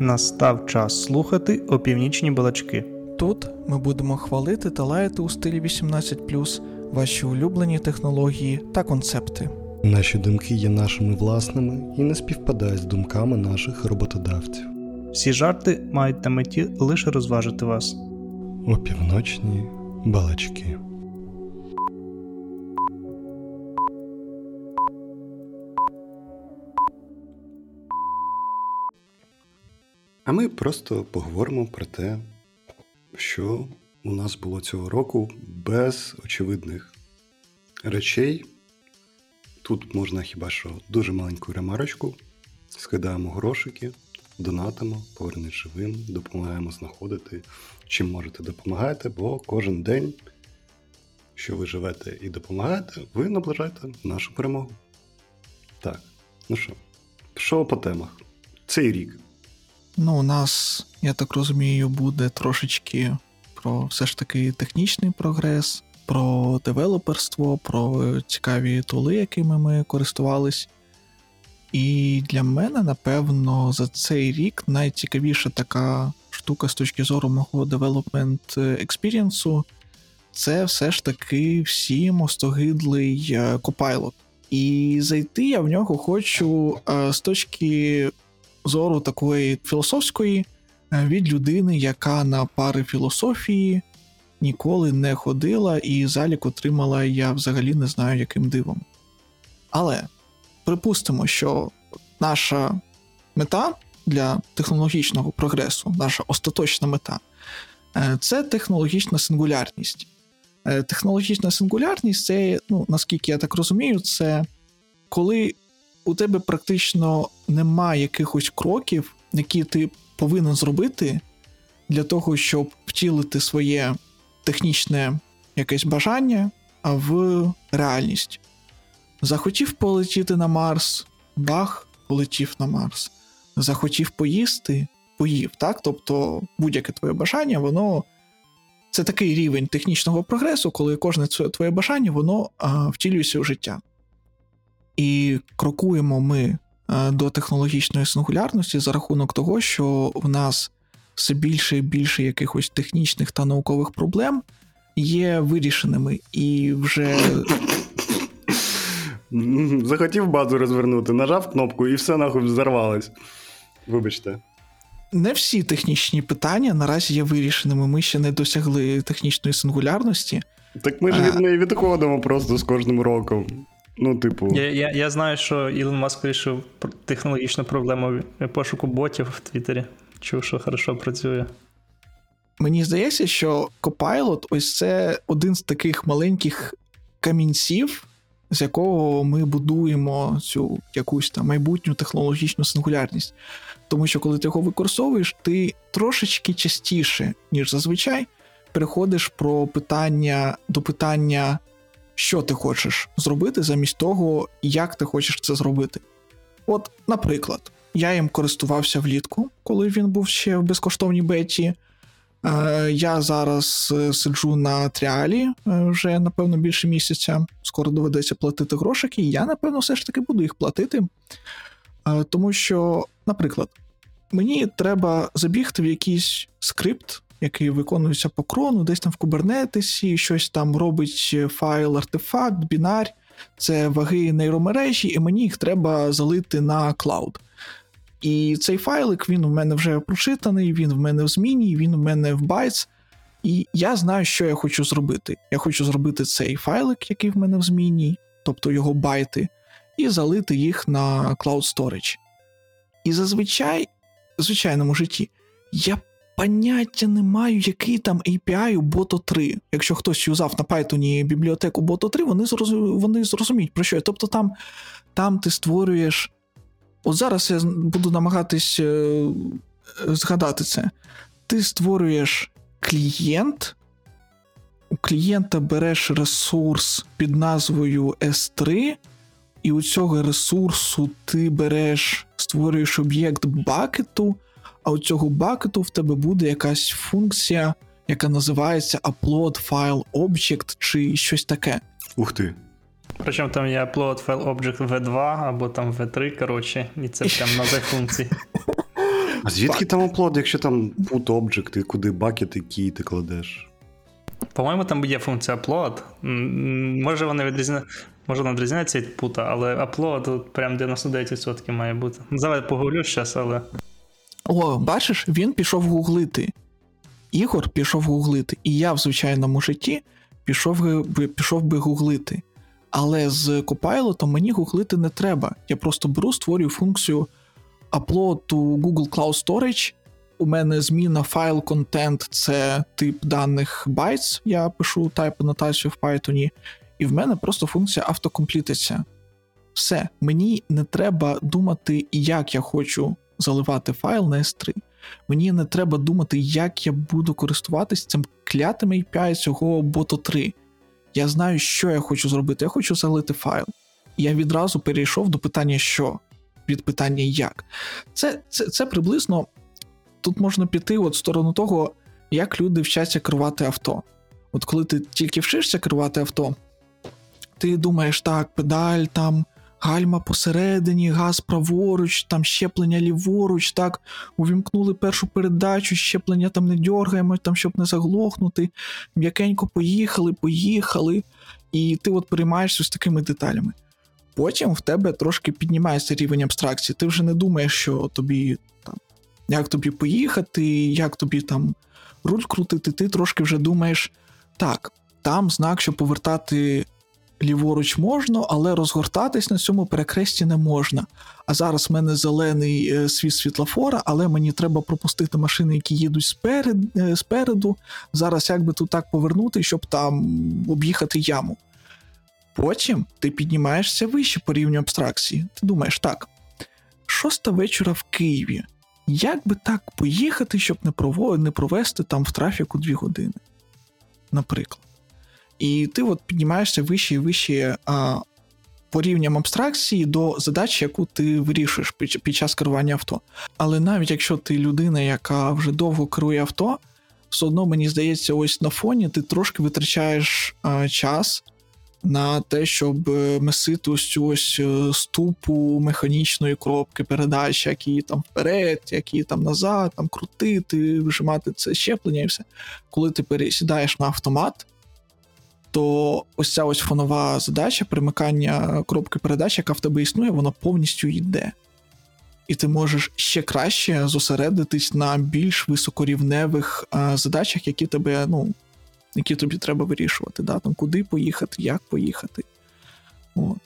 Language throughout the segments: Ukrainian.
Настав час слухати опівнічні балачки. Тут ми будемо хвалити та лаяти у стилі 18 ваші улюблені технології та концепти. Наші думки є нашими власними і не співпадають з думками наших роботодавців. Всі жарти мають на меті лише розважити вас. Опівночні балачки. А ми просто поговоримо про те, що у нас було цього року без очевидних речей. Тут можна хіба що дуже маленьку ремарочку, скидаємо грошики, донатимо, повернись живим, допомагаємо знаходити, чим можете допомагати, бо кожен день, що ви живете і допомагаєте, ви наближаєте нашу перемогу. Так, ну що, що по темах? Цей рік. Ну, у нас, я так розумію, буде трошечки про все ж таки технічний прогрес, про девелоперство, про цікаві tool -и, якими ми користувались. І для мене, напевно, за цей рік найцікавіша така штука з точки зору мого development experience -у це все ж таки всім остогидлий е, Copilot. І зайти я в нього хочу е, з точки зору такої філософської е, від людини, яка на пари філософії ніколи не ходила, і залік отримала я взагалі не знаю, яким дивом. Але припустимо, що наша мета для технологічного прогресу, наша остаточна мета е, це технологічна сингулярність. Е, технологічна сингулярність це, ну, наскільки я так розумію, це коли у тебе практично немає якихось кроків, які ти повинен зробити для того, щоб втілити своє технічне якесь бажання в реальність. Захотів полетіти на Марс, бах, полетів на Марс. Захотів поїсти, поїв. так? Тобто будь-яке твоє бажання, воно це такий рівень технічного прогресу, коли кожне твоє бажання воно а, втілюється в життя. І крокуємо ми до технологічної сингулярності за рахунок того, що в нас все більше і більше якихось технічних та наукових проблем є вирішеними і вже. Захотів базу розвернути, нажав кнопку і все нахуй взорвалось. Вибачте. Не всі технічні питання наразі є вирішеними. Ми ще не досягли технічної сингулярності. Так ми ж від неї відходимо просто з кожним роком. Ну, типу. Я я, я знаю, що Ілон Маск вирішив технологічну проблему пошуку ботів в Твіттері. Чув, що хорошо працює. Мені здається, що Copilot ось це один з таких маленьких камінців, з якого ми будуємо цю якусь там майбутню технологічну сингулярність. Тому що, коли ти його використовуєш, ти трошечки частіше, ніж зазвичай, переходиш про питання до питання що ти хочеш зробити, замість того, як ти хочеш це зробити. От, наприклад, я їм користувався влітку, коли він був ще в безкоштовній беті. Е, я зараз е, сиджу на тріалі е, вже, напевно, більше місяця. Скоро доведеться платити грошики, і я, напевно, все ж таки буду їх платити. Тому що, наприклад, мені треба забігти в якийсь скрипт який виконується по крону, десь там в кубернетисі, щось там робить файл, артефакт, бінар, це ваги нейромережі, і мені їх треба залити на клауд. І цей файлик він у мене вже прочитаний, він в мене в зміні, він у мене в Bytes. І я знаю, що я хочу зробити. Я хочу зробити цей файлик, який в мене в зміні, тобто його байти, і залити їх на Cloud Storage. І зазвичай, в звичайному житті, я поняття не маю, який там API у Boto 3. Якщо хтось юзав на Python бібліотеку Boto 3, вони вони зрозуміють про що. Тобто там там ти створюєш. От зараз я буду намагатись е... згадати це. Ти створюєш клієнт. У клієнта береш ресурс під назвою S3, і у цього ресурсу ти береш, створюєш об'єкт бакету, а у цього бакету в тебе буде якась функція, яка називається Upload File Object чи щось таке. Ух ти. Причому там є upload file object v2 або там v3, коротше, і це прям назва функції. А звідки там оплод, якщо там put object, і куди бакети, кій ти кладеш? По-моєму, там є функція upload. Може вона відрізняє, може вона відрізняється від пута, але upload тут прям 99% має бути. Ну, Давай поговорю зараз, але. О, бачиш, він пішов гуглити. Ігор пішов гуглити. І я в звичайному житті пішов би, пішов би гуглити. Але з Copilot мені гуглити не треба. Я просто беру, створюю функцію upload to Google Cloud Storage. У мене змінна file content – це тип даних bytes. Я пишу type анотацію в Python, і в мене просто функція автокомплітиться. Все, мені не треба думати, як я хочу заливати файл на S3. Мені не треба думати, як я буду користуватись цим клятим API цього boto3. Я знаю, що я хочу зробити. Я хочу залити файл. І я відразу перейшов до питання що від питання як. Це, це, це приблизно тут можна піти от в сторону того, як люди вчаться керувати авто. От коли ти тільки вчишся керувати авто, ти думаєш, так, педаль там. Гальма посередині, газ праворуч, там щеплення ліворуч, так, увімкнули першу передачу, щеплення там не дергаємо, там, щоб не заглохнути. М'якенько поїхали, поїхали, і ти от переймаєшся з такими деталями. Потім в тебе трошки піднімається рівень абстракції. Ти вже не думаєш, що тобі там, як тобі поїхати, як тобі там руль крутити, ти трошки вже думаєш, так, там знак, що повертати ліворуч можна, але розгортатись на цьому перекресті не можна. А зараз в мене зелений е, світ світлофора, але мені треба пропустити машини, які їдуть сперед, е, спереду. Зараз як би тут так повернути, щоб там об'їхати яму. Потім ти піднімаєшся вище по рівню абстракції. Ти думаєш, так, шоста вечора в Києві. Як би так поїхати, щоб не провести там в трафіку дві години? Наприклад. І ти от піднімаєшся вище і вище а, по рівням абстракції до задачі, яку ти вирішуєш під, під час керування авто. Але навіть якщо ти людина, яка вже довго керує авто, все одно мені здається, ось на фоні ти трошки витрачаєш а, час на те, щоб е, месити ось цю ось е, ступу механічної коробки передач, які там вперед, які там назад, там крутити, вижимати це щеплення і все. Коли ти пересідаєш на автомат, то ось ця ось фонова задача примикання коробки передач, яка в тебе існує, вона повністю йде. І ти можеш ще краще зосередитись на більш високорівневих а, задачах, які тебе, ну, які тобі треба вирішувати. Да? Там, куди поїхати, як поїхати. От.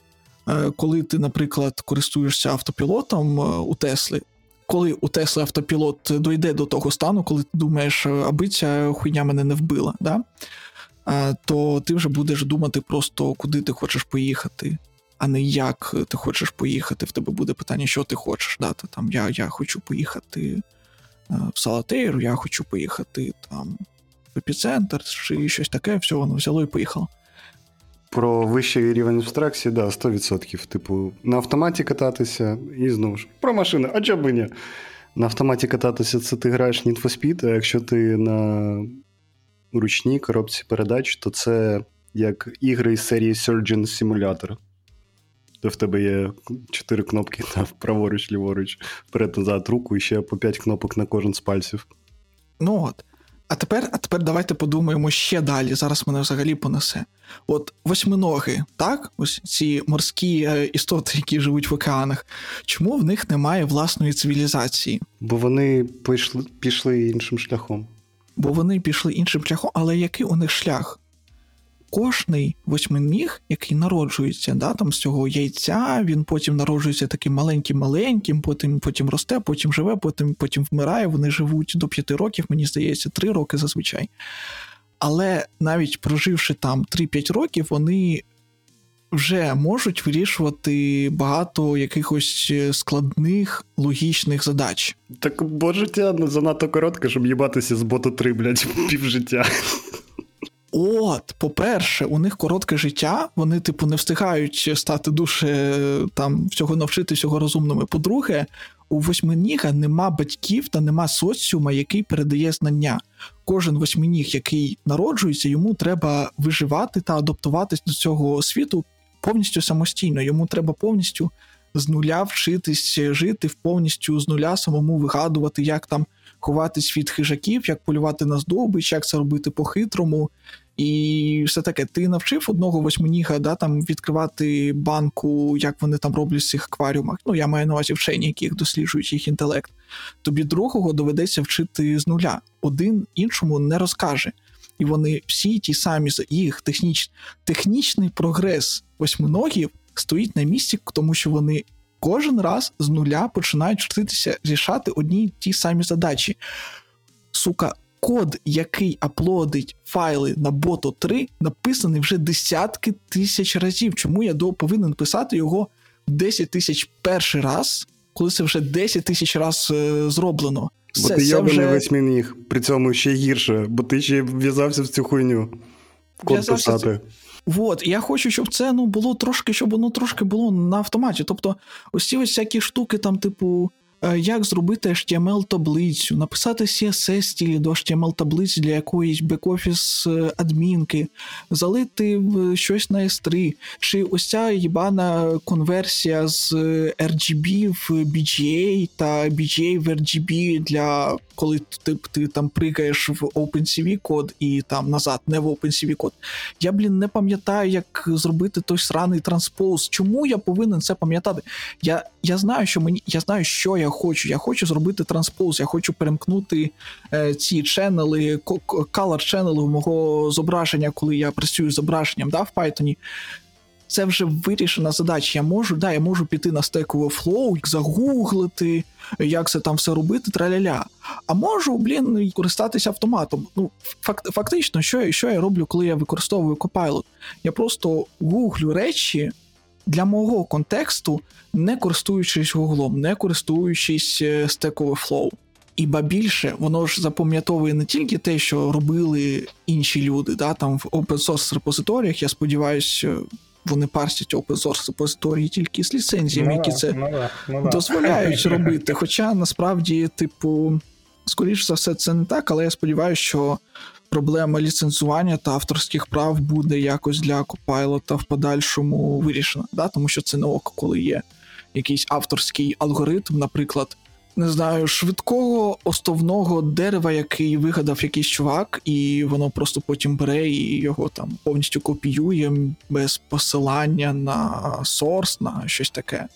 Е, Коли ти, наприклад, користуєшся автопілотом е, у Тесли, коли у Тесли автопілот дойде до того стану, коли ти думаєш, «Е, аби ця хуйня мене не вбила, да? То ти вже будеш думати просто, куди ти хочеш поїхати, а не як ти хочеш поїхати. В тебе буде питання, що ти хочеш. Да? Ти, там, я, я хочу поїхати е, в Салатейру, я хочу поїхати там в епіцентр, чи щось таке, все, воно взяло і поїхало. Про вищий рівень абстракції, да, 100%. Типу, на автоматі кататися і знову ж про машини, а чого б ні? На автоматі кататися це ти граєш Need for Speed, а якщо ти на ручній коробці передач, то це як ігри із серії Surgeon Simulator. Де в тебе є чотири кнопки на праворуч, ліворуч, вперед-назад руку і ще по 5 кнопок на кожен з пальців. Ну от. А тепер, а тепер давайте подумаємо ще далі. Зараз мене взагалі понесе. От восьминоги, так? Ось ці морські е, істоти, які живуть в океанах. Чому в них немає власної цивілізації? Бо вони пішли, пішли іншим шляхом. Бо вони пішли іншим шляхом, але який у них шлях? Кожний восьминіг, який народжується, да, там з цього яйця, він потім народжується таким маленьким-маленьким, потім потім росте, потім живе, потім потім вмирає. Вони живуть до п'яти років, мені здається, три роки зазвичай. Але навіть проживши там 3-5 років, вони вже можуть вирішувати багато якихось складних логічних задач. Так бо життя занадто коротке, щоб їбатися з бото 3, блядь, півжиття. От, по-перше, у них коротке життя, вони, типу, не встигають стати дуже там всього навчити, всього розумними. По-друге, у восьминіга нема батьків та нема соціума, який передає знання. Кожен восьминіг, який народжується, йому треба виживати та адаптуватись до цього світу повністю самостійно. Йому треба повністю з нуля вчитись жити, повністю з нуля самому вигадувати, як там ховатись від хижаків, як полювати на здобич, як це робити по-хитрому. І все таке, ти навчив одного восьминіга, да, там відкривати банку, як вони там роблять в цих акваріумах. Ну, я маю на увазі вчені, які їх досліджують їх інтелект. Тобі другого доведеться вчити з нуля. Один іншому не розкаже. І вони всі ті самі їх техніч... технічний прогрес восьминогів стоїть на місці, тому що вони кожен раз з нуля починають вчитися рішати одні й ті самі задачі. Сука, код, який аплодить файли на Boto 3, написаний вже десятки тисяч разів. Чому я до повинен писати його 10 тисяч перший раз, коли це вже 10 тисяч раз е, зроблено? Бо Все, ти це йобаний вже восьминіг, при цьому ще гірше, бо ти ще в'язався в цю хуйню. Код писати. Вот, я хочу, щоб це ну було трошки, щоб воно трошки було на автоматі. Тобто, ось ці ось всякі штуки, там, типу, як зробити HTML-таблицю, написати CSS стілі до HTML-таблиці для якоїсь бек-офіс е, адмінки, залити щось на S3, чи ось ця їбана конверсія з е, RGB в BGA та BGA в RGB для коли ти, ти там прикаєш в OpenCV код і там назад, не в OpenCV код. Я, блін, не пам'ятаю, як зробити той сраний транспоз. Чому я повинен це пам'ятати? Я, я знаю, що мені я знаю, що я хочу. Я хочу зробити транспоз, я хочу перемкнути е, ці ченели, color ченели мого зображення, коли я працюю з зображенням да, в Python. Це вже вирішена задача. Я можу, да, я можу піти на Stack Overflow, загуглити, як це там все робити, траля-ля. А можу, блін, користатися автоматом. Ну, факт, фактично, що, я- що я роблю, коли я використовую Copilot? Я просто гуглю речі для мого контексту, не користуючись гуглом, не користуючись е, Stack Overflow. І ба більше, воно ж запам'ятовує не тільки те, що робили інші люди, да, там в open source репозиторіях, я сподіваюся, вони парсять open source репозиторії тільки з ліцензіями, які це ну, ну, дозволяють робити. Хоча насправді, типу, скоріш за все, це не так, але я сподіваюся, що проблема ліцензування та авторських прав буде якось для Copilot в подальшому вирішена. Да? Тому що це ок, коли є якийсь авторський алгоритм, наприклад. Не знаю, швидкого остовного дерева, який вигадав якийсь чувак, і воно просто потім бере і його там повністю копіює без посилання на сорс, на щось таке.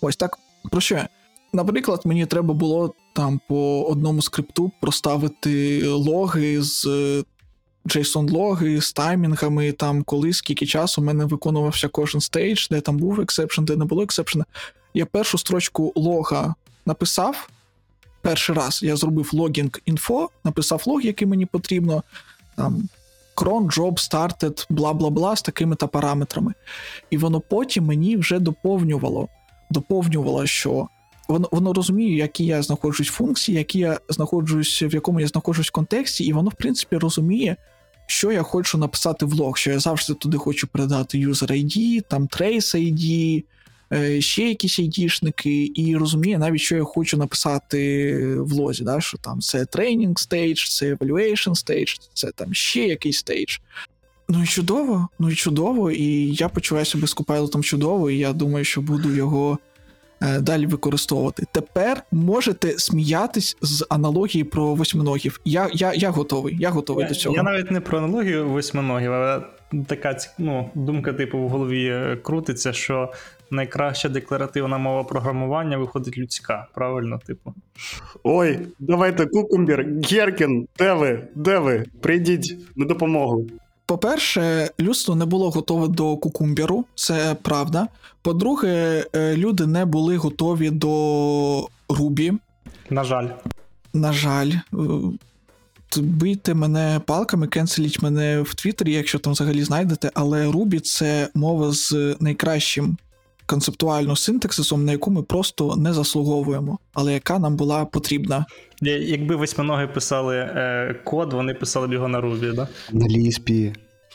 Ось так про що? я? Наприклад, мені треба було там по одному скрипту проставити логи з е, JSON-логи з таймінгами, там коли скільки часу в мене виконувався кожен stage, де там був exception, де не було exception -а. Я першу строчку лога написав. Перший раз я зробив logging info, написав лог, який мені потрібно. Там cron, job, started, бла бла бла з такими та параметрами. І воно потім мені вже доповнювало. Доповнювало, що воно, воно розуміє, які я знаходжусь функції, які я знаходжусь, в якому я знаходжусь в контексті, і воно, в принципі, розуміє, що я хочу написати в лог, що я завжди туди хочу передати user ID, там trace ID, е, ще якісь ID -шники, і розуміє навіть, що я хочу написати в лозі, да, що там це training stage, це evaluation stage, це там ще якийсь stage. Ну і чудово, ну і чудово, і я почуваю себе з Copilot чудово, і я думаю, що буду його далі використовувати. Тепер можете сміятись з аналогії про восьминогів. Я, я, я готовий, я готовий до цього. Я навіть не про аналогію восьминогів, але така ну, думка, типу, в голові е, крутиться, що найкраща декларативна мова програмування виходить людська, правильно, типу. Ой, давайте, Кукумбер, Геркін, де ви? Де ви? Прийдіть на допомогу. По-перше, людство не було готове до кукумберу, це правда. По-друге, е, люди не були готові до Рубі. На жаль. На жаль, Е, бийте мене палками, кенселіть мене в Твіттері, якщо там взагалі знайдете, але Ruby це мова з найкращим концептуально синтаксисом, на яку ми просто не заслуговуємо, але яка нам була потрібна. Якби восьминоги писали е, код, вони писали б його на Ruby, да? На ліспі.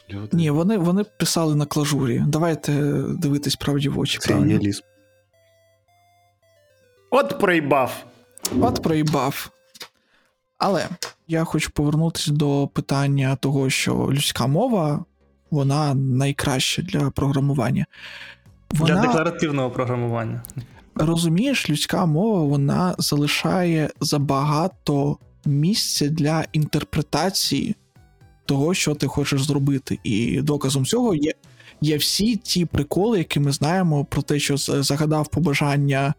Люди. Ні, вони, вони писали на клажурі. Давайте дивитись правді в очі. Це є лісп. От проїбав. От проїбав. Але я хочу повернутися до питання того, що людська мова вона найкраща для програмування. Для декларативного програмування. Розумієш, людська мова вона залишає забагато місця для інтерпретації того, що ти хочеш зробити. І доказом цього є, є всі ті приколи, які ми знаємо про те, що загадав побажання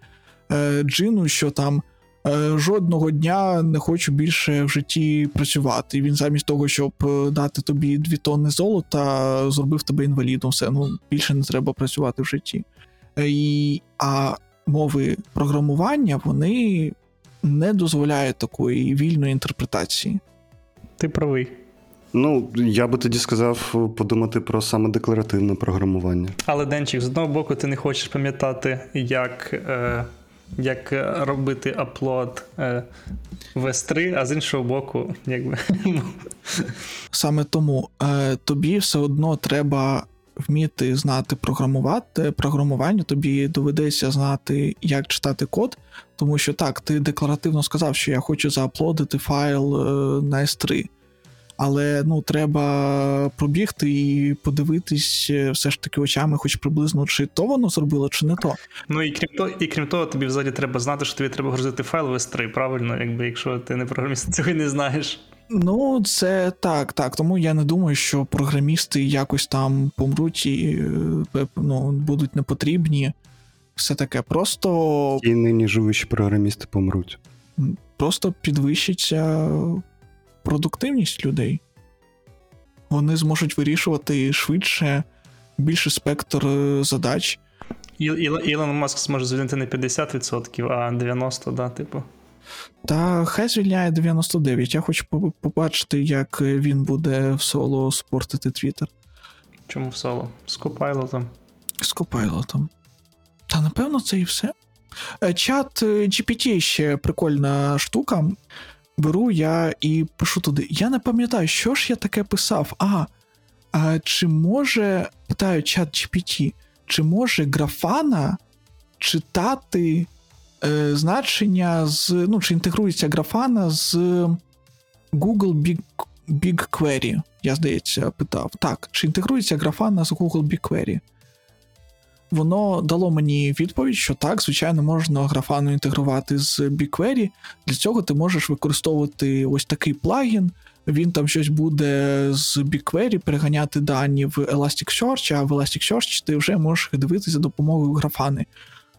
е, Джину, що там. е, Жодного дня не хочу більше в житті працювати. І він замість того, щоб е, дати тобі дві тонни золота, зробив тебе інвалідом. Все, ну більше не треба працювати в житті. Е, І, а мови програмування вони не дозволяють такої вільної інтерпретації. Ти правий. Ну, я би тоді сказав подумати про саме декларативне програмування. Але Денчик, з одного боку, ти не хочеш пам'ятати, як, е, як робити аплод е, в S3, а з іншого боку, якби. Саме тому е, тобі все одно треба вміти знати програмувати. Програмування тобі доведеться знати, як читати код, тому що так, ти декларативно сказав, що я хочу зааплодити файл е, на S3. Але ну, треба пробігти і подивитись е, все ж таки очами, хоч приблизно, чи то воно зробило, чи не то. Ну і крім того, і крім того, тобі взагалі треба знати, що тобі треба грузити файл в S3, правильно, якби якщо ти не програміст, цього не знаєш. Ну, це так, так. Тому я не думаю, що програмісти якось там помруть і е, ну, будуть непотрібні. Все таке. Просто, І нині живучі програмісти помруть. просто підвищиться продуктивність людей. Вони зможуть вирішувати швидше більший спектр е, задач. Іл- Ілон Маск зможе звільнити не 50%, а 90%, да, типу. Та хай звільняє 99. Я хочу побачити, як він буде в соло спортити Твіттер. Чому в соло? З копайлотом. з копайлотом. Та напевно це і все. Е, Чат е, GPT ще прикольна штука. Беру я і пишу туди. Я не пам'ятаю, що ж я таке писав. А, а чи може, питаю чат GPT, чи може графана читати е, значення з. Ну, чи інтегрується графана з Google Big, BigQuery? Я, здається, питав. Так, чи інтегрується графана з Google BigQuery? Воно дало мені відповідь, що так, звичайно, можна графану інтегрувати з BigQuery. Для цього ти можеш використовувати ось такий плагін. Він там щось буде з BigQuery переганяти дані в Elasticsearch, а в Elasticsearch ти вже можеш дивитися за допомогою графани.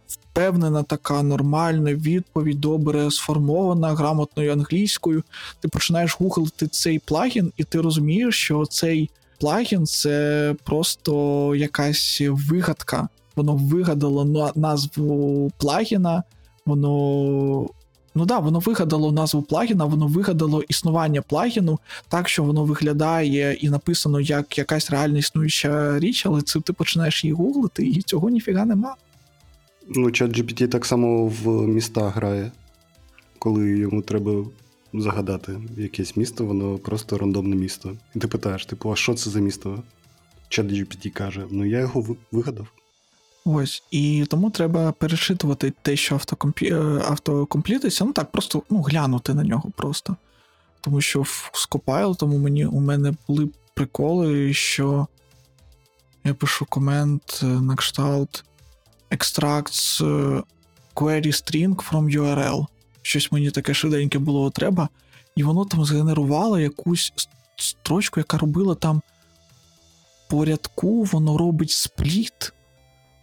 Впевнена така нормальна відповідь, добре сформована, грамотною англійською. Ти починаєш гуглити цей плагін, і ти розумієш, що цей плагін це просто якась вигадка. Воно вигадало назву плагіна, воно. Ну да, воно вигадало назву плагіна, воно вигадало існування плагіну так, що воно виглядає і написано як якась реально існуюча річ, але це ти починаєш її гуглити, і цього ніфіга нема. Ну, чат GPT так само в міста грає. Коли йому треба загадати якесь місто, воно просто рандомне місто. І ти питаєш, типу, а що це за місто? Чат GPT каже: ну я його вигадав. Ось, і тому треба перечитувати те, що автокомпі... е, автокомплітиться. Ну так, просто ну, глянути на нього просто. Тому що Scopile, тому мені у мене були приколи, що я пишу комент е, на кшталт extracts е, query string from URL. Щось мені таке швиденьке було треба, і воно там згенерувало якусь строчку, яка робила там по рядку, воно робить спліт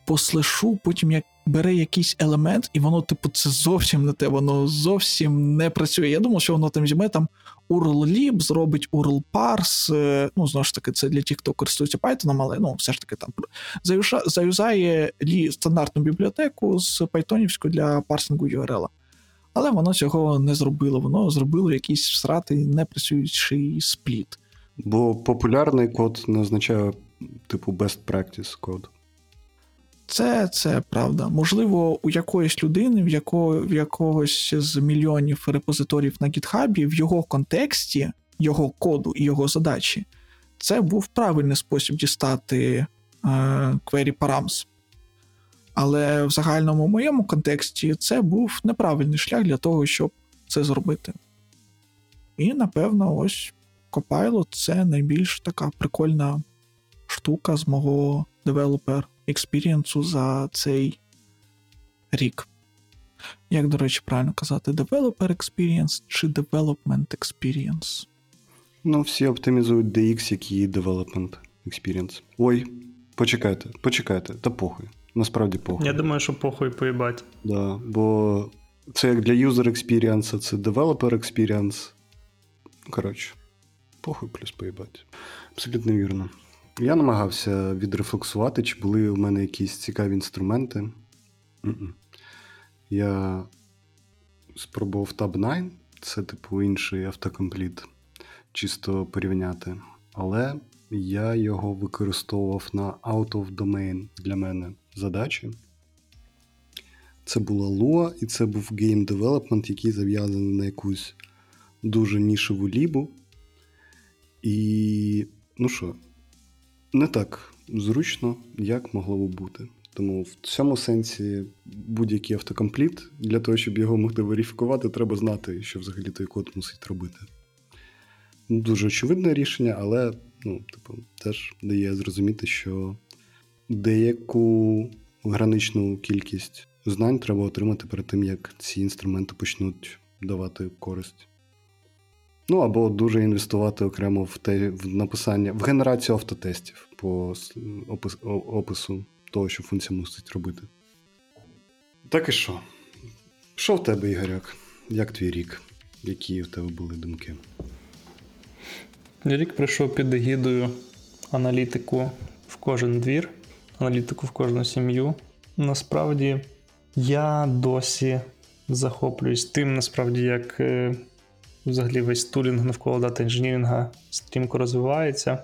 по слешу, потім як бере якийсь елемент, і воно, типу, це зовсім не те, воно зовсім не працює. Я думав, що воно там візьме там URL-lib, зробить URL parse, е, ну, знову ж таки, це для тих, хто користується Python, але ну, все ж таки там заюзає лі стандартну бібліотеку з Pythonівською для парсингу URL. Але воно цього не зробило. Воно зробило якийсь всратий непрацюючий спліт. Бо популярний код не означає, типу, best practice код. Це, це правда. Можливо, у якоїсь людини, в, яко, в якогось з мільйонів репозиторів на гітхабі, в його контексті, його коду і його задачі, це був правильний спосіб дістати е, query params. Але в загальному моєму контексті це був неправильний шлях для того, щоб це зробити. І, напевно, ось Copilot це найбільш така прикольна штука з мого developer experience у за цей рік. Як, до речі, правильно казати, developer experience чи development experience? Ну, всі оптимізують DX, як і Development Experience. Ой, почекайте, почекайте, та похуй. Насправді похуй. Я думаю, що похуй поїбать. Да, бо це як для user experience, це developer experience. Коротше, похуй плюс поїбать. Абсолютно вірно. Я намагався відрефлексувати, чи були у мене якісь цікаві інструменти. М-м. Я спробував Tabnine, це типу інший autocomplete, чисто порівняти. Але я його використовував на out of domain для мене задачі. Це була Lua, і це був game development, який зав'язаний на якусь дуже нішеву лібу. І, ну що, не так зручно, як могло би бути. Тому в цьому сенсі будь-який автокомпліт, для того, щоб його могти верифікувати, треба знати, що взагалі той код мусить робити. Дуже очевидне рішення, але ну, типу, теж дає зрозуміти, що деяку граничну кількість знань треба отримати перед тим, як ці інструменти почнуть давати користь. Ну або дуже інвестувати окремо в те в написання, в генерацію автотестів по опис, опису того, що функція мусить робити. Так і що? Що в тебе, Ігоряк? Як твій рік? Які в тебе були думки? Рік прийшов під егідою аналітику в кожен двір, аналітику в кожну сім'ю. Насправді я досі захоплююсь тим, насправді, як е, взагалі весь тулінг навколо дата інженірінга стрімко розвивається,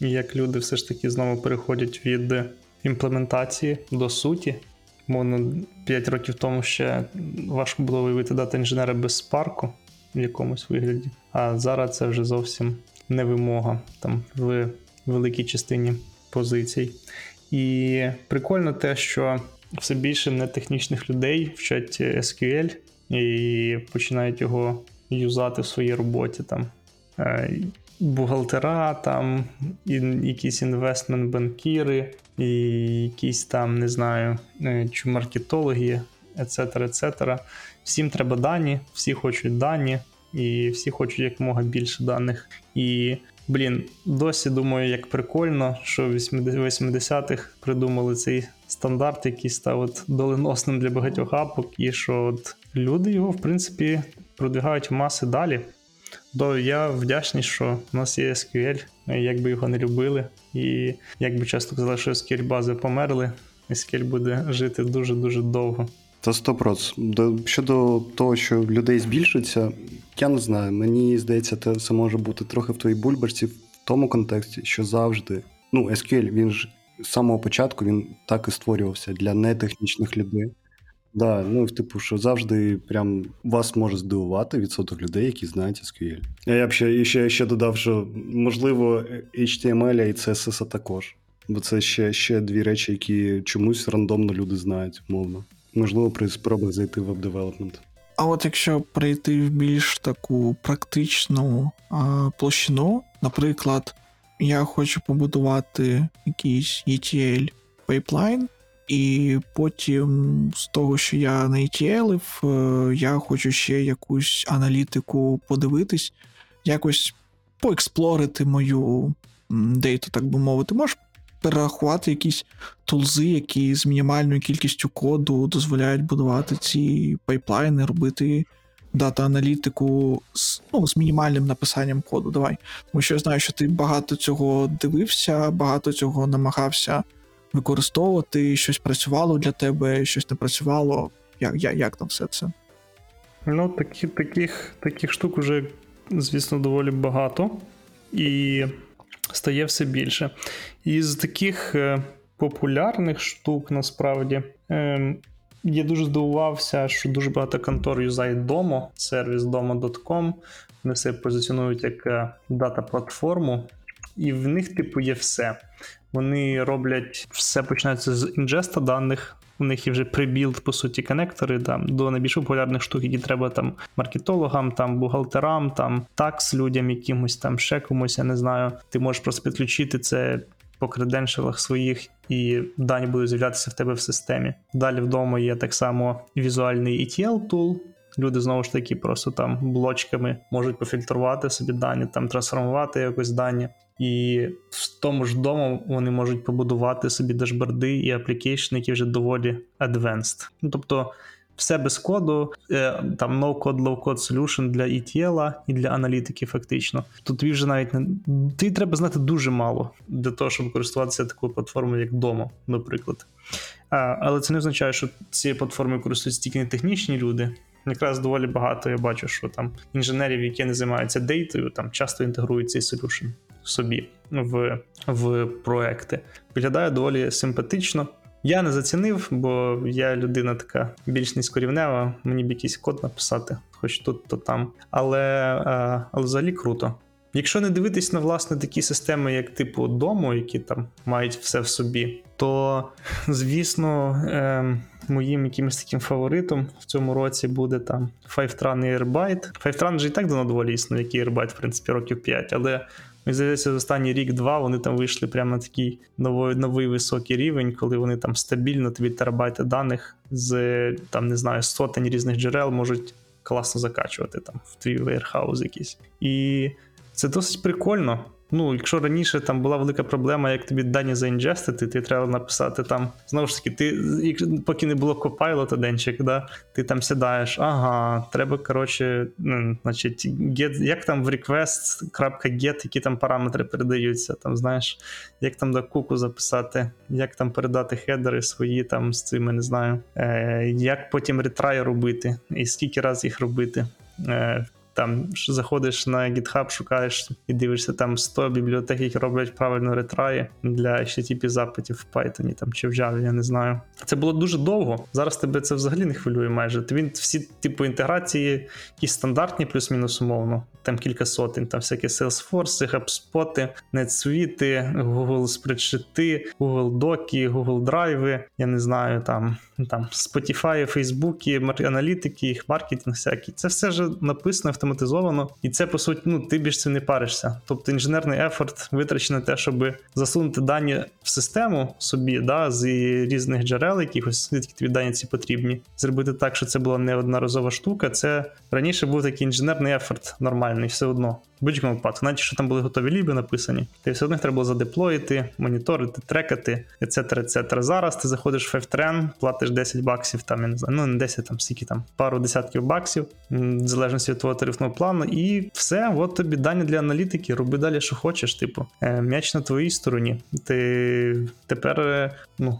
і як люди все ж таки знову переходять від імплементації до суті. Мовно, 5 років тому ще важко було виявити дата інженера без спарку в якомусь вигляді. А зараз це вже зовсім не вимога там в великій частині позицій. І прикольно те, що все більше нетехнічних людей вчать SQL і починають його юзати в своїй роботі. Там Е, бухгалтера, там якісь інвестмент-банкіри, і якісь там, не знаю, е, чи маркетологи, ецетера, ецетера. Всім треба дані, всі хочуть дані, і всі хочуть якомога більше даних. І, блін, досі думаю, як прикольно, що в 80-х придумали цей стандарт, який став от доленосним для багатьох апок, і що от люди його, в принципі, продвигають маси далі. То я вдячний, що в нас є SQL, як би його не любили, і як би часто казали, що SQL бази померли, SQL буде жити дуже-дуже довго. Та 100%. До, щодо того, що людей збільшується, я не знаю. Мені здається, це може бути трохи в твоїй бульбашці в тому контексті, що завжди. Ну, SQL, він ж з самого початку він так і створювався для нетехнічних людей. Да, ну, типу, що завжди прям вас може здивувати відсоток людей, які знають SQL. Я ще, ще, ще додав, що можливо HTML і CSS також. Бо це ще, ще дві речі, які чомусь рандомно люди знають, мовно. Можливо, при спробах зайти в веб-девелопмент. А от якщо перейти в більш таку практичну а, площину, наприклад, я хочу побудувати якийсь ETL пайплайн, і потім з того, що я на ETL, е, я хочу ще якусь аналітику подивитись, якось поексплорити мою дейту, так би мовити. Можеш перерахувати якісь тулзи, які з мінімальною кількістю коду дозволяють будувати ці пайплайни, робити дата-аналітику з, ну, з мінімальним написанням коду. Давай. Тому що я знаю, що ти багато цього дивився, багато цього намагався використовувати, щось працювало для тебе, щось не працювало. Як, як, як там все це? Ну, такі, таких, таких штук уже, звісно, доволі багато. І стає все більше. Із таких е, популярних штук насправді. Е, я дуже здивувався, що дуже багато контор юзають Domo, сервіс domo.com. Вони себе позиціонують як е, дата-платформу, і в них, типу, є все. Вони роблять все починається з інжеста даних. У них є вже прибілд, по суті, конектори там, до найбільш популярних штук, які треба там маркетологам, там бухгалтерам, там такс людям, якимось там ще комусь, я не знаю. Ти можеш просто підключити це по креденшалах своїх, і дані будуть з'являтися в тебе в системі. Далі вдома є так само візуальний ETL tool. Люди знову ж таки просто там блочками можуть пофільтрувати собі дані, там трансформувати якось дані. І в тому ж дому вони можуть побудувати собі дашборди і аплікейшни, які вже доволі advanced. Ну тобто все без коду, е, там no-code, low-code solution для ETL і для аналітики, фактично. Тут тобі вже навіть не тобі треба знати дуже мало для того, щоб користуватися такою платформою, як Domo, наприклад. Але це не означає, що цією платформою користуються тільки не технічні люди. Якраз доволі багато я бачу, що там інженерів, які не займаються дейтою, там часто інтегрують цей solution собі в, в проекти. Виглядає доволі симпатично. Я не зацінив, бо я людина така більш низькорівнева, мені б якийсь код написати, хоч тут, то там. Але, е, але взагалі круто. Якщо не дивитись на власне такі системи, як типу дому, які там мають все в собі, то звісно, е, моїм якимось таким фаворитом в цьому році буде там Fivetran і Airbyte. Fivetran вже і так давно доволі існує, як і Airbyte, в принципі, років 5, але Мені здається, за останній рік-два вони там вийшли прямо на такий новий новий високий рівень, коли вони там стабільно тобі терабайти даних з там не знаю сотень різних джерел можуть класно закачувати там в твій warehouse якийсь. І це досить прикольно. Ну, якщо раніше там була велика проблема, як тобі дані заінжестити, ти треба написати там. Знову ж таки, ти поки не було Copilot денчик, да, ти там сідаєш, ага, треба, коротше, ну, значить, get, як там в request.get, які там параметри передаються, там, знаєш, як там до куку записати, як там передати хедери свої там з цими, не знаю, е, як потім ретрай робити, і скільки разів їх робити. Е, там заходиш на GitHub, шукаєш і дивишся там 100 бібліотек, які роблять правильно ретраї для http запитів в Python там чи в Java, я не знаю. Це було дуже довго. Зараз тебе це взагалі не хвилює майже. Він всі типу інтеграції, якісь стандартні, плюс-мінус умовно. Там кілька сотень, там всякі Salesforce, HubSpot, NetSuite, Google Spreadsheet, Google Доки, Google Drive, я не знаю, там там Spotify, Facebook, аналітики, їх маркетинг всякий. Це все ж написано автоматизовано, і це по суті, ну ти більш цим не паришся. Тобто інженерний ефорт витрачений на те, щоб засунути дані в систему собі, да, з різних джерел, якихось звідки тобі дані ці потрібні. Зробити так, що це була не одноразова штука. Це раніше був такий інженерний ефорт нормальний, все одно будь-якому випадку, навіть що там були готові ліби написані, ти все одно треба було задеплоїти, моніторити, трекати, etc. etc. Зараз ти заходиш в FTRN, платиш 10 баксів, там я не знаю, ну не 10, там скільки там, пару десятків баксів, в залежності від твого тарифного плану, і все, от тобі дані для аналітики, роби далі, що хочеш. Типу, е, м'яч на твоїй стороні. Ти тепер, е, ну.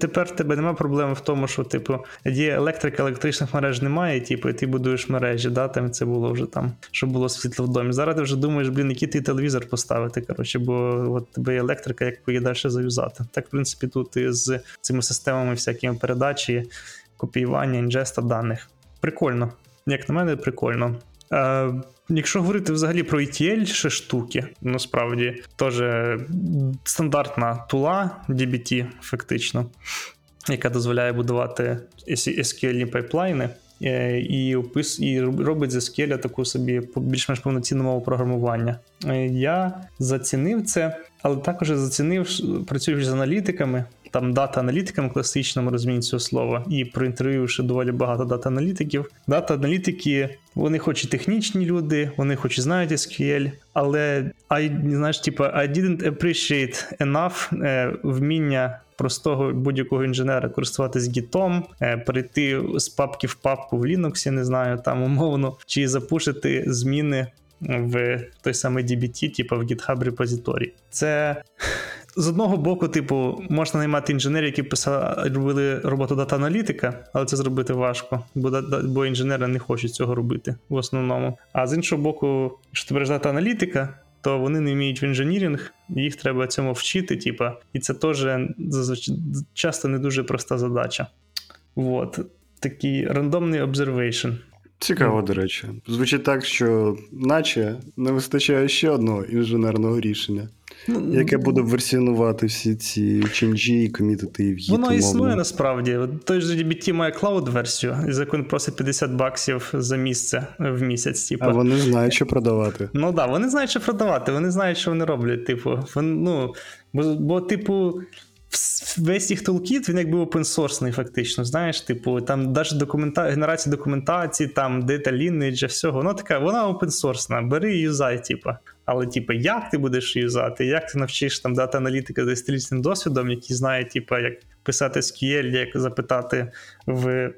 Тепер тебе немає проблеми в тому, що типу є електрика, електричних мереж немає, типу, і ти будуєш мережі, да, там це було вже там, щоб було світло в домі. Зараз ти вже думаєш, блін, який ти телевізор поставити. коротше, Бо от тебе є електрика, як її далі зав'язати. Так, в принципі, тут і з цими системами, всякими передачі, копіювання, інжеста даних. Прикольно. Як на мене, прикольно. Е, Якщо говорити взагалі про ETL ще штуки, насправді теж стандартна тула DBT, фактично, яка дозволяє будувати SQL пайплайни. Е, і опис, і робить з SQL таку собі більш-менш повноцінну мову програмування. Е, я зацінив це, але також зацінив, працюючи з аналітиками, там дата-аналітикам класичному розумінні цього слова, і проінтерв'ювавши доволі багато дата-аналітиків. Дата-аналітики, вони хоч і технічні люди, вони хоч і знають SQL, але I, знаєш, типу, I didn't appreciate enough е, вміння. Простого будь-якого інженера користуватись гітом, е, перейти з папки в папку в Linux, я не знаю, там умовно, чи запушити зміни в той самий DBT, типу в GitHub репозиторії. Це з одного боку, типу, можна наймати інженерів, які писали, робили роботу дата-аналітика, але це зробити важко, бо бо інженери не хочуть цього робити в основному. А з іншого боку, якщо ти береш дата-аналітика, то вони не вміють в інженірінг, їх треба цьому вчити, типу, і це теж часто не дуже проста задача. От. Такий рандомний observation. Цікаво, до речі. Звучить так, що наче не вистачає ще одного інженерного рішення, яке буде версіонувати всі ці ченджі і комітети і в'їд. Воно існує насправді. Той же DBT має клауд-версію, за яку він просить 50 баксів за місце в місяць. Типу. А вони знають, що продавати. Ну так, да, вони знають, що продавати, вони знають, що вони роблять. Типу, Вон- ну, бо, бо, типу, весь їх тулкіт, він якби опенсорсний, фактично. Знаєш, типу, там навіть документа... генерація документації, там data lineage, всього, воно така, вона опенсорсна. Бери і юзай, типу. Але, типу, як ти будеш юзати, як ти навчиш там дата аналітика з десятилітнім досвідом, який знає, типу, як писати SQL, як запитати в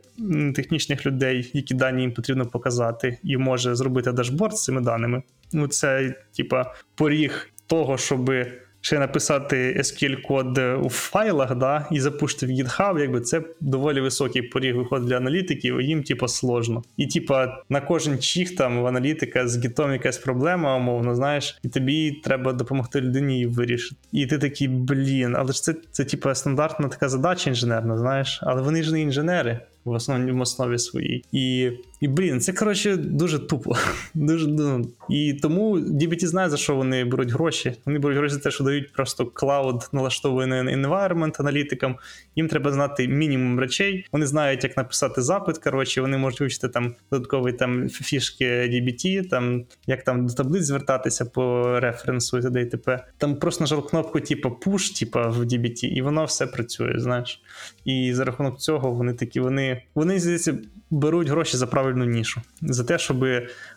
технічних людей, які дані їм потрібно показати, і може зробити дашборд з цими даними. Ну, це, типу, поріг того, щоби ще написати SQL-код у файлах, да, і запустити в GitHub, якби це доволі високий поріг виходить для аналітиків, і їм, типа, сложно. І, типа, на кожен чих там в аналітика з гітом якась проблема, умовно, знаєш, і тобі треба допомогти людині її вирішити. І ти такий, блін, але ж це, це типа стандартна така задача інженерна, знаєш, але вони ж не інженери. В основній в основі своїй. І, і блін, це коротше дуже тупо. Дуже, ну, і тому DBT знає, за що вони беруть гроші. Вони беруть гроші за те, що дають просто клауд налаштований environment аналітикам. Їм треба знати мінімум речей. Вони знають, як написати запит. Коротше, вони можуть вивчити там додаткові там фішки DBT, там як там до таблиць звертатися по референсу і т.д. і т.п. Там просто нажав кнопку, типу push, типу, в DBT, і воно все працює, знаєш. І за рахунок цього вони такі, вони, вони здається, беруть гроші за правильну нішу, за те, щоб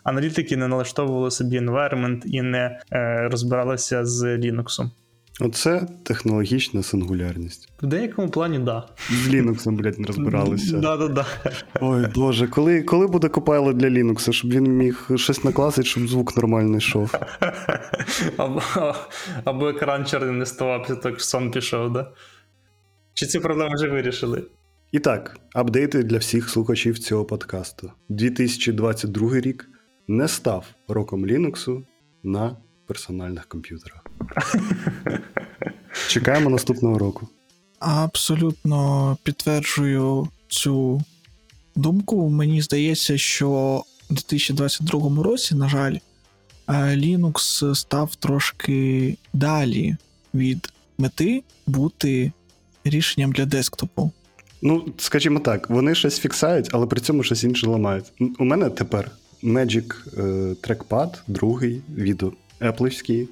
аналітики не налаштовували собі environment і не е, розбиралися з Linux. Оце технологічна сингулярність. В деякому плані, да. З Linux, блядь, не розбиралися. Да, да, да. Ой, боже, коли, коли буде Copilot для Linux, щоб він міг щось накласти, щоб звук нормально йшов. Або, або екран чорним не ставав, після того, сон пішов, да? Чи ці проблеми вже вирішили? І так, апдейти для всіх слухачів цього подкасту. 2022 рік не став роком Linux на персональних комп'ютерах. Чекаємо наступного року. Абсолютно підтверджую цю думку. Мені здається, що у 2022 році, на жаль, е, Linux став трошки далі від мети бути рішенням для десктопу. Ну, скажімо так, вони щось фіксають, але при цьому щось інше ламають. У мене тепер Magic е, Trackpad, другий від Apple,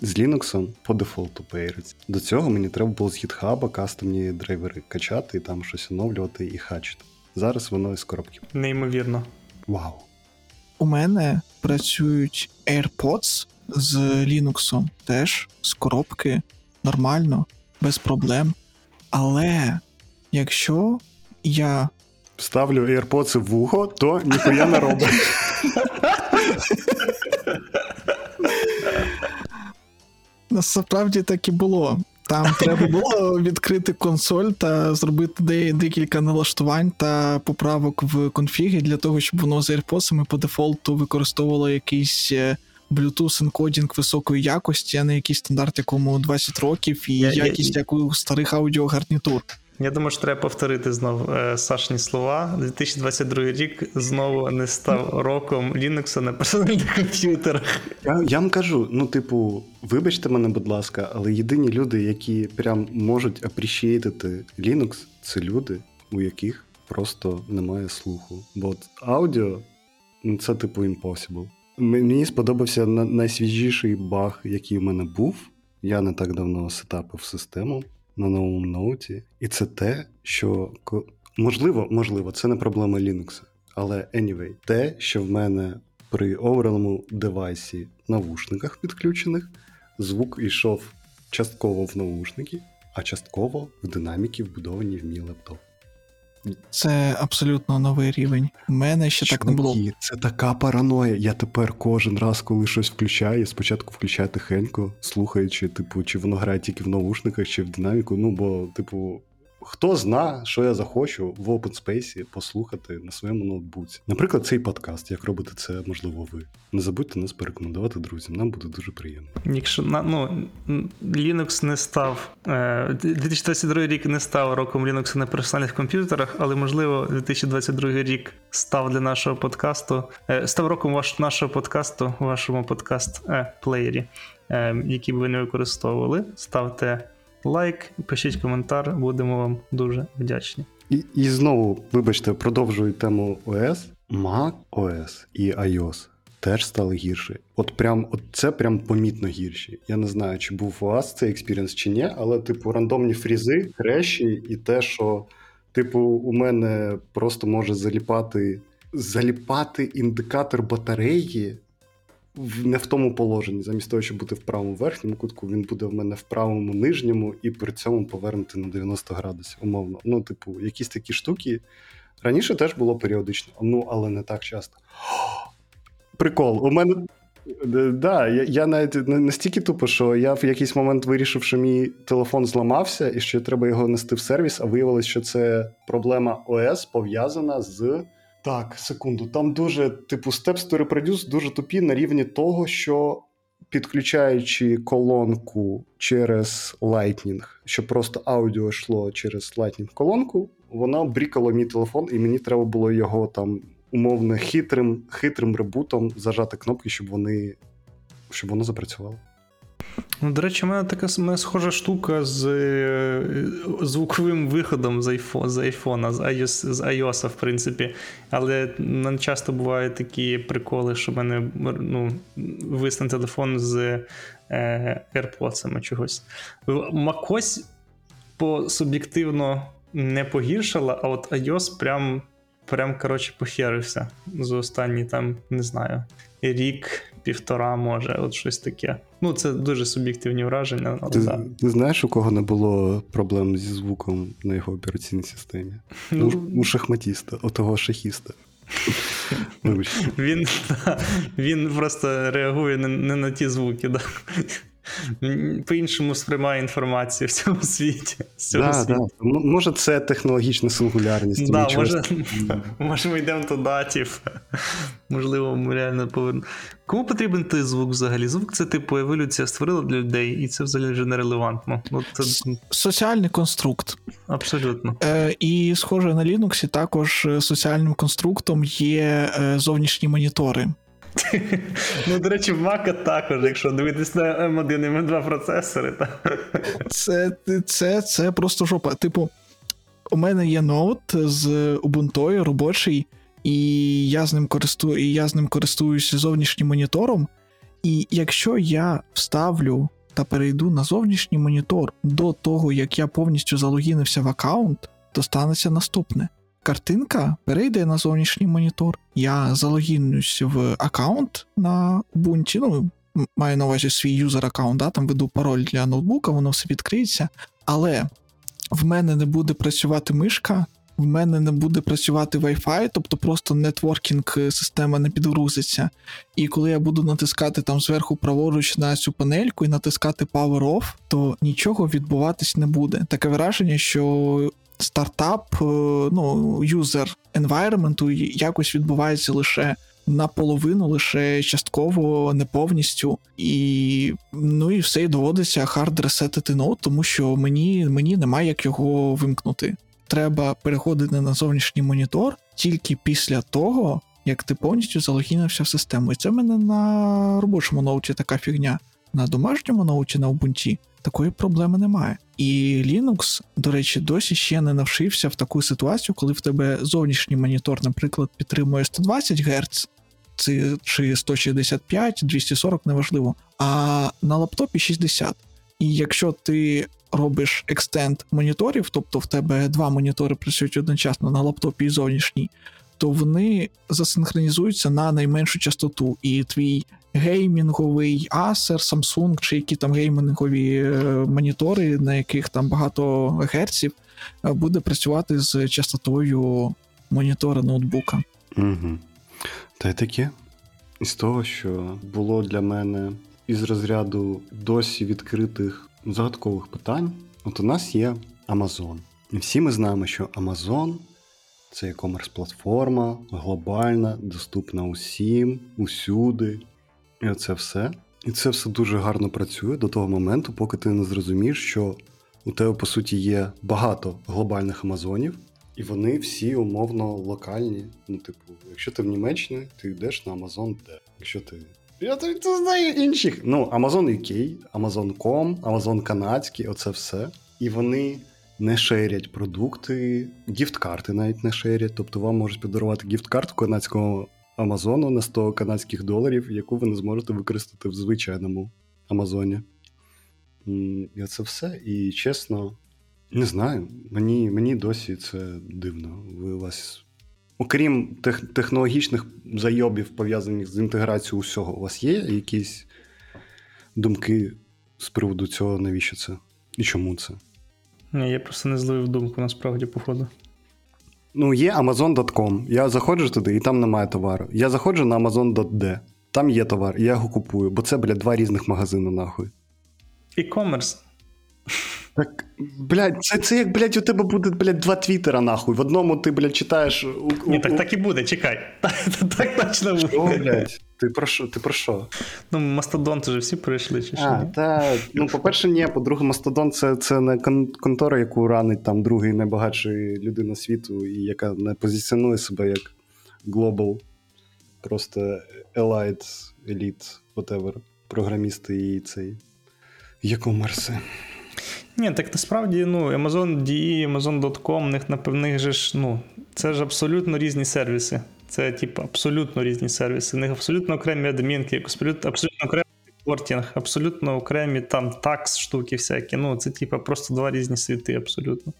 з Linux по дефолту пейриться. До цього мені треба було з GitHub кастомні драйвери качати і там щось оновлювати і хачити. Зараз воно із коробки. Неймовірно. Вау. У мене працюють AirPods з Linux теж з коробки нормально, без проблем. Але якщо я Ставлю AirPods в вухо, то ніхуя не робить. Насправді так і було. Там треба було відкрити консоль та зробити де- декілька налаштувань та поправок в конфігі для того, щоб воно з AirPods по дефолту використовувало якийсь е, Bluetooth енкодінг високої якості, а не якийсь стандарт, якому 20 років, і Я- я- якість як у старих аудіогарнітур. Я думаю, що треба повторити знову е, Сашні слова. 2022 рік знову не став роком Linux на персональних комп'ютерах. Я, я вам кажу: ну, типу, вибачте мене, будь ласка, але єдині люди, які прям можуть апрішієтити Linux, це люди, у яких просто немає слуху. Бо от аудіо ну, це типу impossible. Мені сподобався на- найсвіжіший баг, який у мене був. Я не так давно сетапив систему на новому ноуті, і це те, що можливо, можливо, це не проблема Linux, але anyway, те, що в мене при овереному девайсі навушниках підключених звук йшов частково в навушники, а частково в динаміки, вбудовані в мій лептоп. Це абсолютно новий рівень. У мене ще так не було. Чуваки, Це така параноя. Я тепер кожен раз, коли щось включаю, я спочатку включаю тихенько, слухаючи, типу, чи воно грає тільки в наушниках, чи в динаміку. Ну, бо, типу, хто зна, що я захочу в open space послухати на своєму ноутбуці. Наприклад, цей подкаст, як робите це, можливо, ви. Не забудьте нас порекомендувати друзям, нам буде дуже приємно. Якщо ну Linux не став е, 2022 рік не став роком Linux на персональних комп'ютерах, але можливо 2022 рік став для нашого подкасту. е, Став роком ваш нашого подкасту, вашому подкаст е, плеєрі, е, який би ви не використовували. Ставте лайк, пишіть коментар, будемо вам дуже вдячні. І, і знову, вибачте, продовжую тему OS. Mac OS і iOS теж стали гірші. От прям от це прям помітно гірші. Я не знаю, чи був у вас цей experience чи ні, але, типу, рандомні фрізи, креші, і те, що, типу, у мене просто може заліпати, заліпати індикатор батареї. Не в тому положенні, замість того, щоб бути в правому верхньому кутку, він буде в мене в правому нижньому і при цьому повернути на 90 градусів, умовно. Ну, типу, якісь такі штуки. Раніше теж було періодично, ну але не так часто. Прикол, у мене. Д- Да, я, я навіть настільки тупо, що я в якийсь момент вирішив, що мій телефон зламався і що треба його нести в сервіс, а виявилось, що це проблема ОС пов'язана з. Так, секунду. Там дуже, типу, Steps to Reproduce дуже тупі на рівні того, що підключаючи колонку через Lightning, щоб просто аудіо йшло через Lightning колонку, вона брікала мій телефон, і мені треба було його там умовно хитрим, хитрим ребутом зажати кнопки, щоб вони щоб воно запрацювало. Ну, до речі, у мене така сама схожа штука з е, звуковим виходом з iPhone, з iPhone, з iOS, з iOS, в принципі. Але не часто бувають такі приколи, що в мене ну, висне телефон з е, AirPods чогось. macOS по суб'єктивно не погіршила, а от iOS прям, прям коротше, похерився за останні там, не знаю, рік, півтора, може, от щось таке. Ну, це дуже суб'єктивні враження, але Ти, да. ти знаєш, у кого не було проблем зі звуком на його операційній системі? Ну, У, шахматіста, у того шахіста. Він, він просто реагує не, не на ті звуки. Да. По-іншому сприймає інформацію в цьому світі. В цьому Да, світі. да. Може, це технологічна сингулярність. Да, може, може, ми йдемо туди, типу. Можливо, ми реально повинні. Кому потрібен той звук взагалі? Звук це, типу, еволюція створила для людей, і це взагалі вже нерелевантно. Ну, це Соціальний конструкт. абсолютно. Е, і, схоже, на Linux також е, соціальним конструктом є е, зовнішні монітори. Ну, до речі, в Mac також, якщо дивитись на M1 і M2 процесори, та Це, це, це просто жопа. Типу, у мене є ноут з Ubuntu робочий, і я з ним користую, і я з ним користуюся зовнішнім монітором. І якщо я вставлю та перейду на зовнішній монітор до того, як я повністю залогінився в аккаунт, то станеться наступне. Картинка перейде на зовнішній монітор, я залогінюсь в аккаунт на Ubuntu, ну, маю на увазі свій юзер аккаунт, да, там веду пароль для ноутбука, воно все відкриється. Але в мене не буде працювати мишка, в мене не буде працювати Wi-Fi, тобто просто networking система не підгрузиться. І коли я буду натискати там зверху праворуч на цю панельку і натискати Power Off, то нічого відбуватись не буде. Таке враження, що стартап, е, ну, user environment якось відбувається лише наполовину, лише частково, не повністю. І ну і все і доводиться hard ресетити ноут, тому що мені, мені немає як його вимкнути. Треба переходити на зовнішній монітор тільки після того, як ти повністю залогінився в систему. І це в мене на робочому ноуті така фігня. На домашньому ноуті на Ubuntu такої проблеми немає. І Linux, до речі, досі ще не навшився в таку ситуацію, коли в тебе зовнішній монітор, наприклад, підтримує 120 Гц, чи 165, 240, неважливо, а на лаптопі 60. І якщо ти робиш екстенд моніторів, тобто в тебе два монітори працюють одночасно на лаптопі і зовнішній, то вони засинхронізуються на найменшу частоту, і твій геймінговий Acer, Samsung чи які там геймінгові е, монітори, на яких там багато герців, е, буде працювати з частотою монітора ноутбука. Угу. Та й таке. Із того, що було для мене із розряду досі відкритих загадкових питань. От у нас є Amazon. І Всі ми знаємо, що Amazon це e-commerce платформа, глобальна, доступна усім, усюди. І оце все. І це все дуже гарно працює до того моменту, поки ти не зрозумієш, що у тебе, по суті, є багато глобальних Амазонів, і вони всі умовно локальні. Ну, типу, якщо ти в Німеччині, ти йдеш на Amazon де. Якщо ти. Я то, знаю інших. Ну, Amazon UK, Amazon.com, Amazon канадський, оце все. І вони не шерять продукти, гіфт-карти навіть не шерять. Тобто вам можуть подарувати гіфт-карту канадського Амазону на 100 канадських доларів, яку ви не зможете використати в звичайному Амазоні. І це все. І чесно, не знаю. Мені, мені досі це дивно. Ви вас. Окрім тех, технологічних зайобів, пов'язаних з інтеграцією усього, у вас є якісь думки з приводу цього, навіщо це? І чому це? Ні, я просто не зловив думку, насправді, походу. Ну, є Amazon.com. Я заходжу туди, і там немає товару. Я заходжу на Amazon.d. Там є товар, і я його купую, бо це, блядь, два різних магазини, нахуй. E-commerce. Так, блядь, це, це як, блядь, у тебе буде, блядь, два твіттера, нахуй. В одному ти, блядь, читаєш. У, у, Ні, так так і буде, чекай. Так точно буде. блядь, ти про що? Ти про що? Ну, мастодонт вже всі прийшли, чи що? Та, ну, по-перше, ні, по-друге, Мастодон це, це не контора, яку ранить там другий найбагатший людина світу, і яка не позиціонує себе як Global, просто Elite, Elite, whatever, програмісти і цей. E-commerce. Ні, так насправді, ну, Amazon DE, Amazon.com, них, напевне, же ж, ну, це ж абсолютно різні сервіси. Це, типу, абсолютно різні сервіси. В них абсолютно окремі адмінки, абсолютно, абсолютно окремий reporting, абсолютно окремі там tax штуки всякі. Ну, це, типу, просто два різні світи, абсолютно.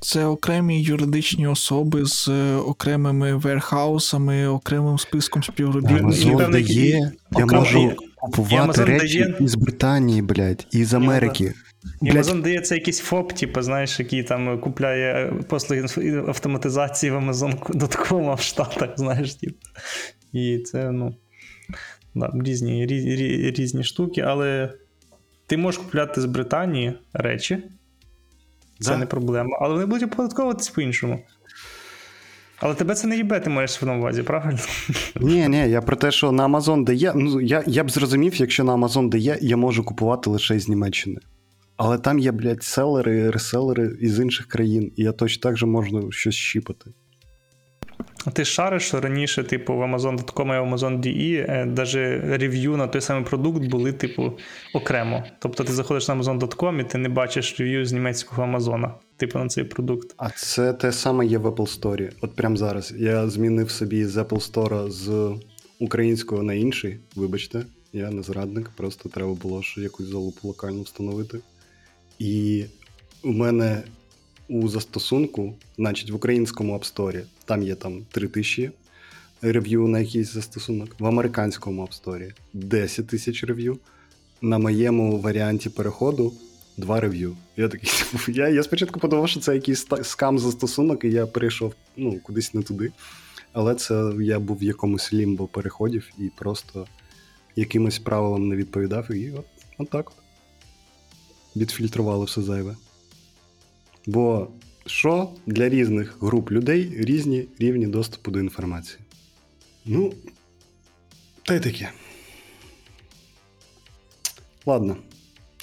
Це окремі юридичні особи з е, окремими warehouse ами, окремим списком співробітників. Amazon DE, я можу купувати речі із Британії, блядь, і з Америки. Amazon дає це якийсь ФОП, типу, знаєш, який там купляє послуги автоматизації в Amazon.com в Штатах, знаєш, типу. І це, ну, да, різні, рі- рі- різні штуки, але ти можеш купляти з Британії речі, це Да. не проблема, але вони будуть оподатковуватись по-іншому. Але тебе це не їбе, ти маєш на увазі, правильно? Ні, ні, я про те, що на Amazon дає. Ну, я, я б зрозумів, якщо на Amazon дає, я можу купувати лише з Німеччини. Але там є, блядь, селери, реселери із інших країн, і я точно так же можу щось щіпати. А Ти шариш, що раніше, типу, в Amazon.com і в Amazon.de е, даже рев'ю на той самий продукт були, типу, окремо. Тобто ти заходиш на Amazon.com і ти не бачиш рев'ю з німецького Амазона, типу, на цей продукт. А це те саме є в Apple Store. От прямо зараз. Я змінив собі з Apple Store з українського на інший. Вибачте, я не зрадник, просто треба було ж якусь залупу локальну встановити. І у мене у застосунку, значить, в українському App Store, там є там 3000 рев'ю на якийсь застосунок, в американському App Store 10 тисяч рев'ю. На моєму варіанті переходу два рев'ю. Я такий, я, я спочатку подумав, що це якийсь скам застосунок, і я перейшов ну, кудись не туди. Але це я був в якомусь лімбо переходів і просто якимось правилам не відповідав, і от, от так от. Відфільтрували все зайве. Бо що для різних груп людей різні рівні доступу до інформації. Ну, та й таке. Ладно.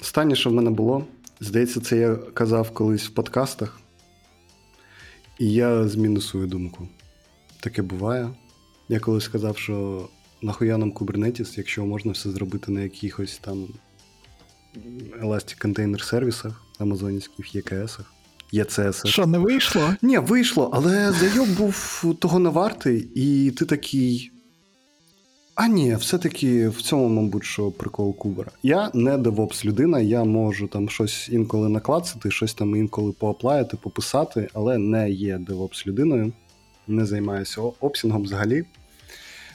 Останнє, що в мене було, здається, це я казав колись в подкастах. І я змінив свою думку. Таке буває. Я колись сказав, що нахуя нам Kubernetes, якщо можна все зробити на якихось там Elastic Container сервісах, амазонівських ЄКСах, ЄЦСах. Що, не вийшло? Ні, вийшло, але зайоб був того не вартий, і ти такий. А ні, все-таки в цьому, мабуть, що прикол Кубера. Я не DevOps людина, я можу там щось інколи наклацати, щось там інколи поаплаяти, пописати, але не є DevOps людиною, не займаюся опсінгом взагалі.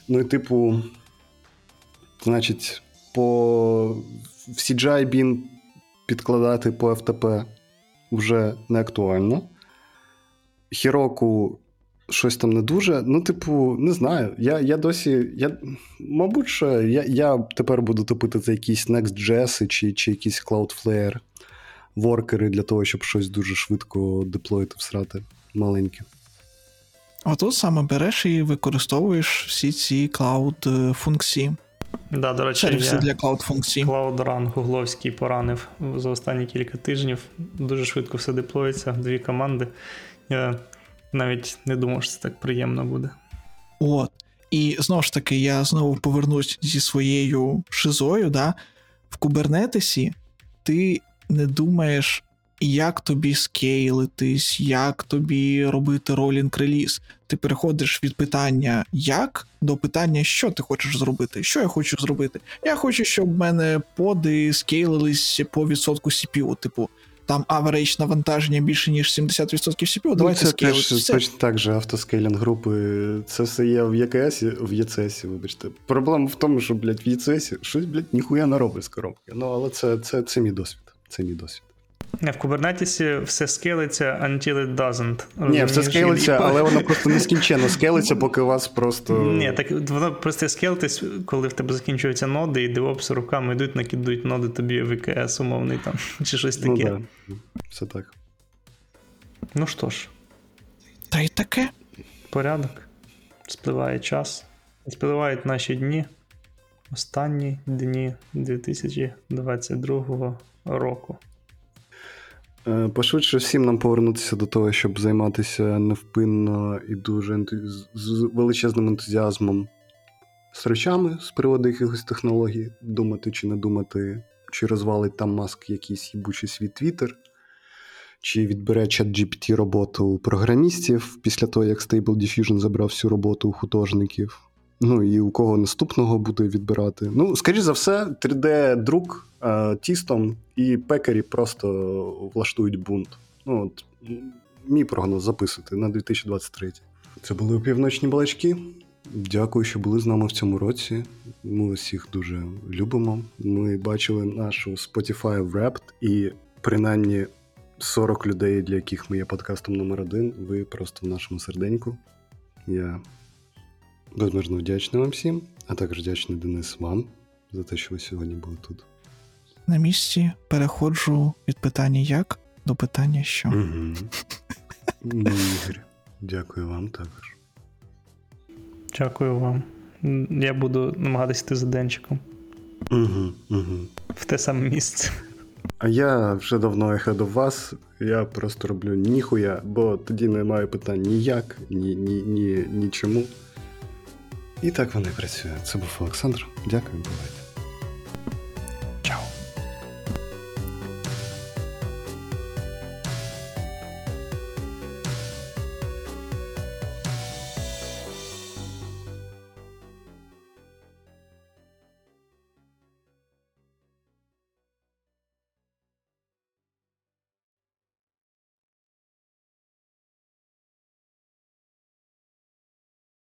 Ну і, типу, значить, по в CGI bin підкладати по FTP вже не актуально. Хіроку щось там не дуже. Ну, типу, не знаю. Я я досі. Я, Мабуть, що я я тепер буду топити за якісь Next.js чи, чи якийсь Cloudflare. воркери для того, щоб щось дуже швидко деплоїти всрати маленьке. А тут саме береш і використовуєш всі ці cloud е, функції, Да, до речі, сервіси я для cloud функцій. Cloud Run гугловський поранив за останні кілька тижнів. Дуже швидко все деплоїться, дві команди. Я навіть не думав, що це так приємно буде. От. І знову ж таки, я знову повернусь зі своєю шизою. Да? В кубернетисі ти не думаєш, як тобі скейлитись, як тобі робити ролінг реліз. Ти переходиш від питання як до питання, що ти хочеш зробити. Що я хочу зробити? Я хочу, щоб в мене поди скейлились по відсотку CPU. Типу, там average навантаження більше, ніж 70% CPU, давайте ну, це теж Все. точно так же автоскейлінг групи. Це все є в ЄКС, в ЄЦС, вибачте. Проблема в тому, що, блядь, в ЄЦС щось, блядь, ніхуя не робить з коробки. Ну, але це, це, це мій досвід. Це мій досвід. Не, В Kubernetes все скелиться until it doesn't. Ні, все І- але воно просто нескінченно скейлиться, поки у вас просто. Ні, так воно просто скелитись, коли в тебе закінчуються ноди, і девопси руками йдуть, накидують ноди тобі в ВКС умовний там, чи щось Ну, таке. да. Все так. Ну що ж, Та й таке. порядок. Спливає час. Спливають наші дні. Останні дні 2022 року. Е, Пошвидше всім нам повернутися до того, щоб займатися невпинно і дуже з- величезним ентузіазмом з речами з приводу якихось технологій, думати чи не думати, чи розвалить там маск якийсь їбучий свій твіттер, чи відбере чат GPT роботу програмістів після того, як Stable Diffusion забрав всю роботу у художників. Ну і у кого наступного буде відбирати. Ну, скоріш за все, 3D-друк е, тістом і пекарі просто влаштують бунт. Ну, от, мій прогноз записуйте на 2023. Це були півночні балачки. Дякую, що були з нами в цьому році. Ми усіх дуже любимо. Ми бачили нашу Spotify Wrapped, і принаймні 40 людей, для яких ми є подкастом номер один. Ви просто в нашому серденьку. Я безмежно вдячний вам всім, а також вдячний Денис вам за те, що ви сьогодні були тут. На місці переходжу від питання як до питання що. Угу. Ну, Ігор, дякую вам також. Дякую вам. Я буду намагатися йти за денчиком Угу, угу. в те саме місце. А я вже давно ahead of вас. Я просто роблю ніхуя, бо тоді немає питань ніяк, ні, ні, ні, ні чому. І так вони працюють. Це був Олександр. Дякую, бувайте.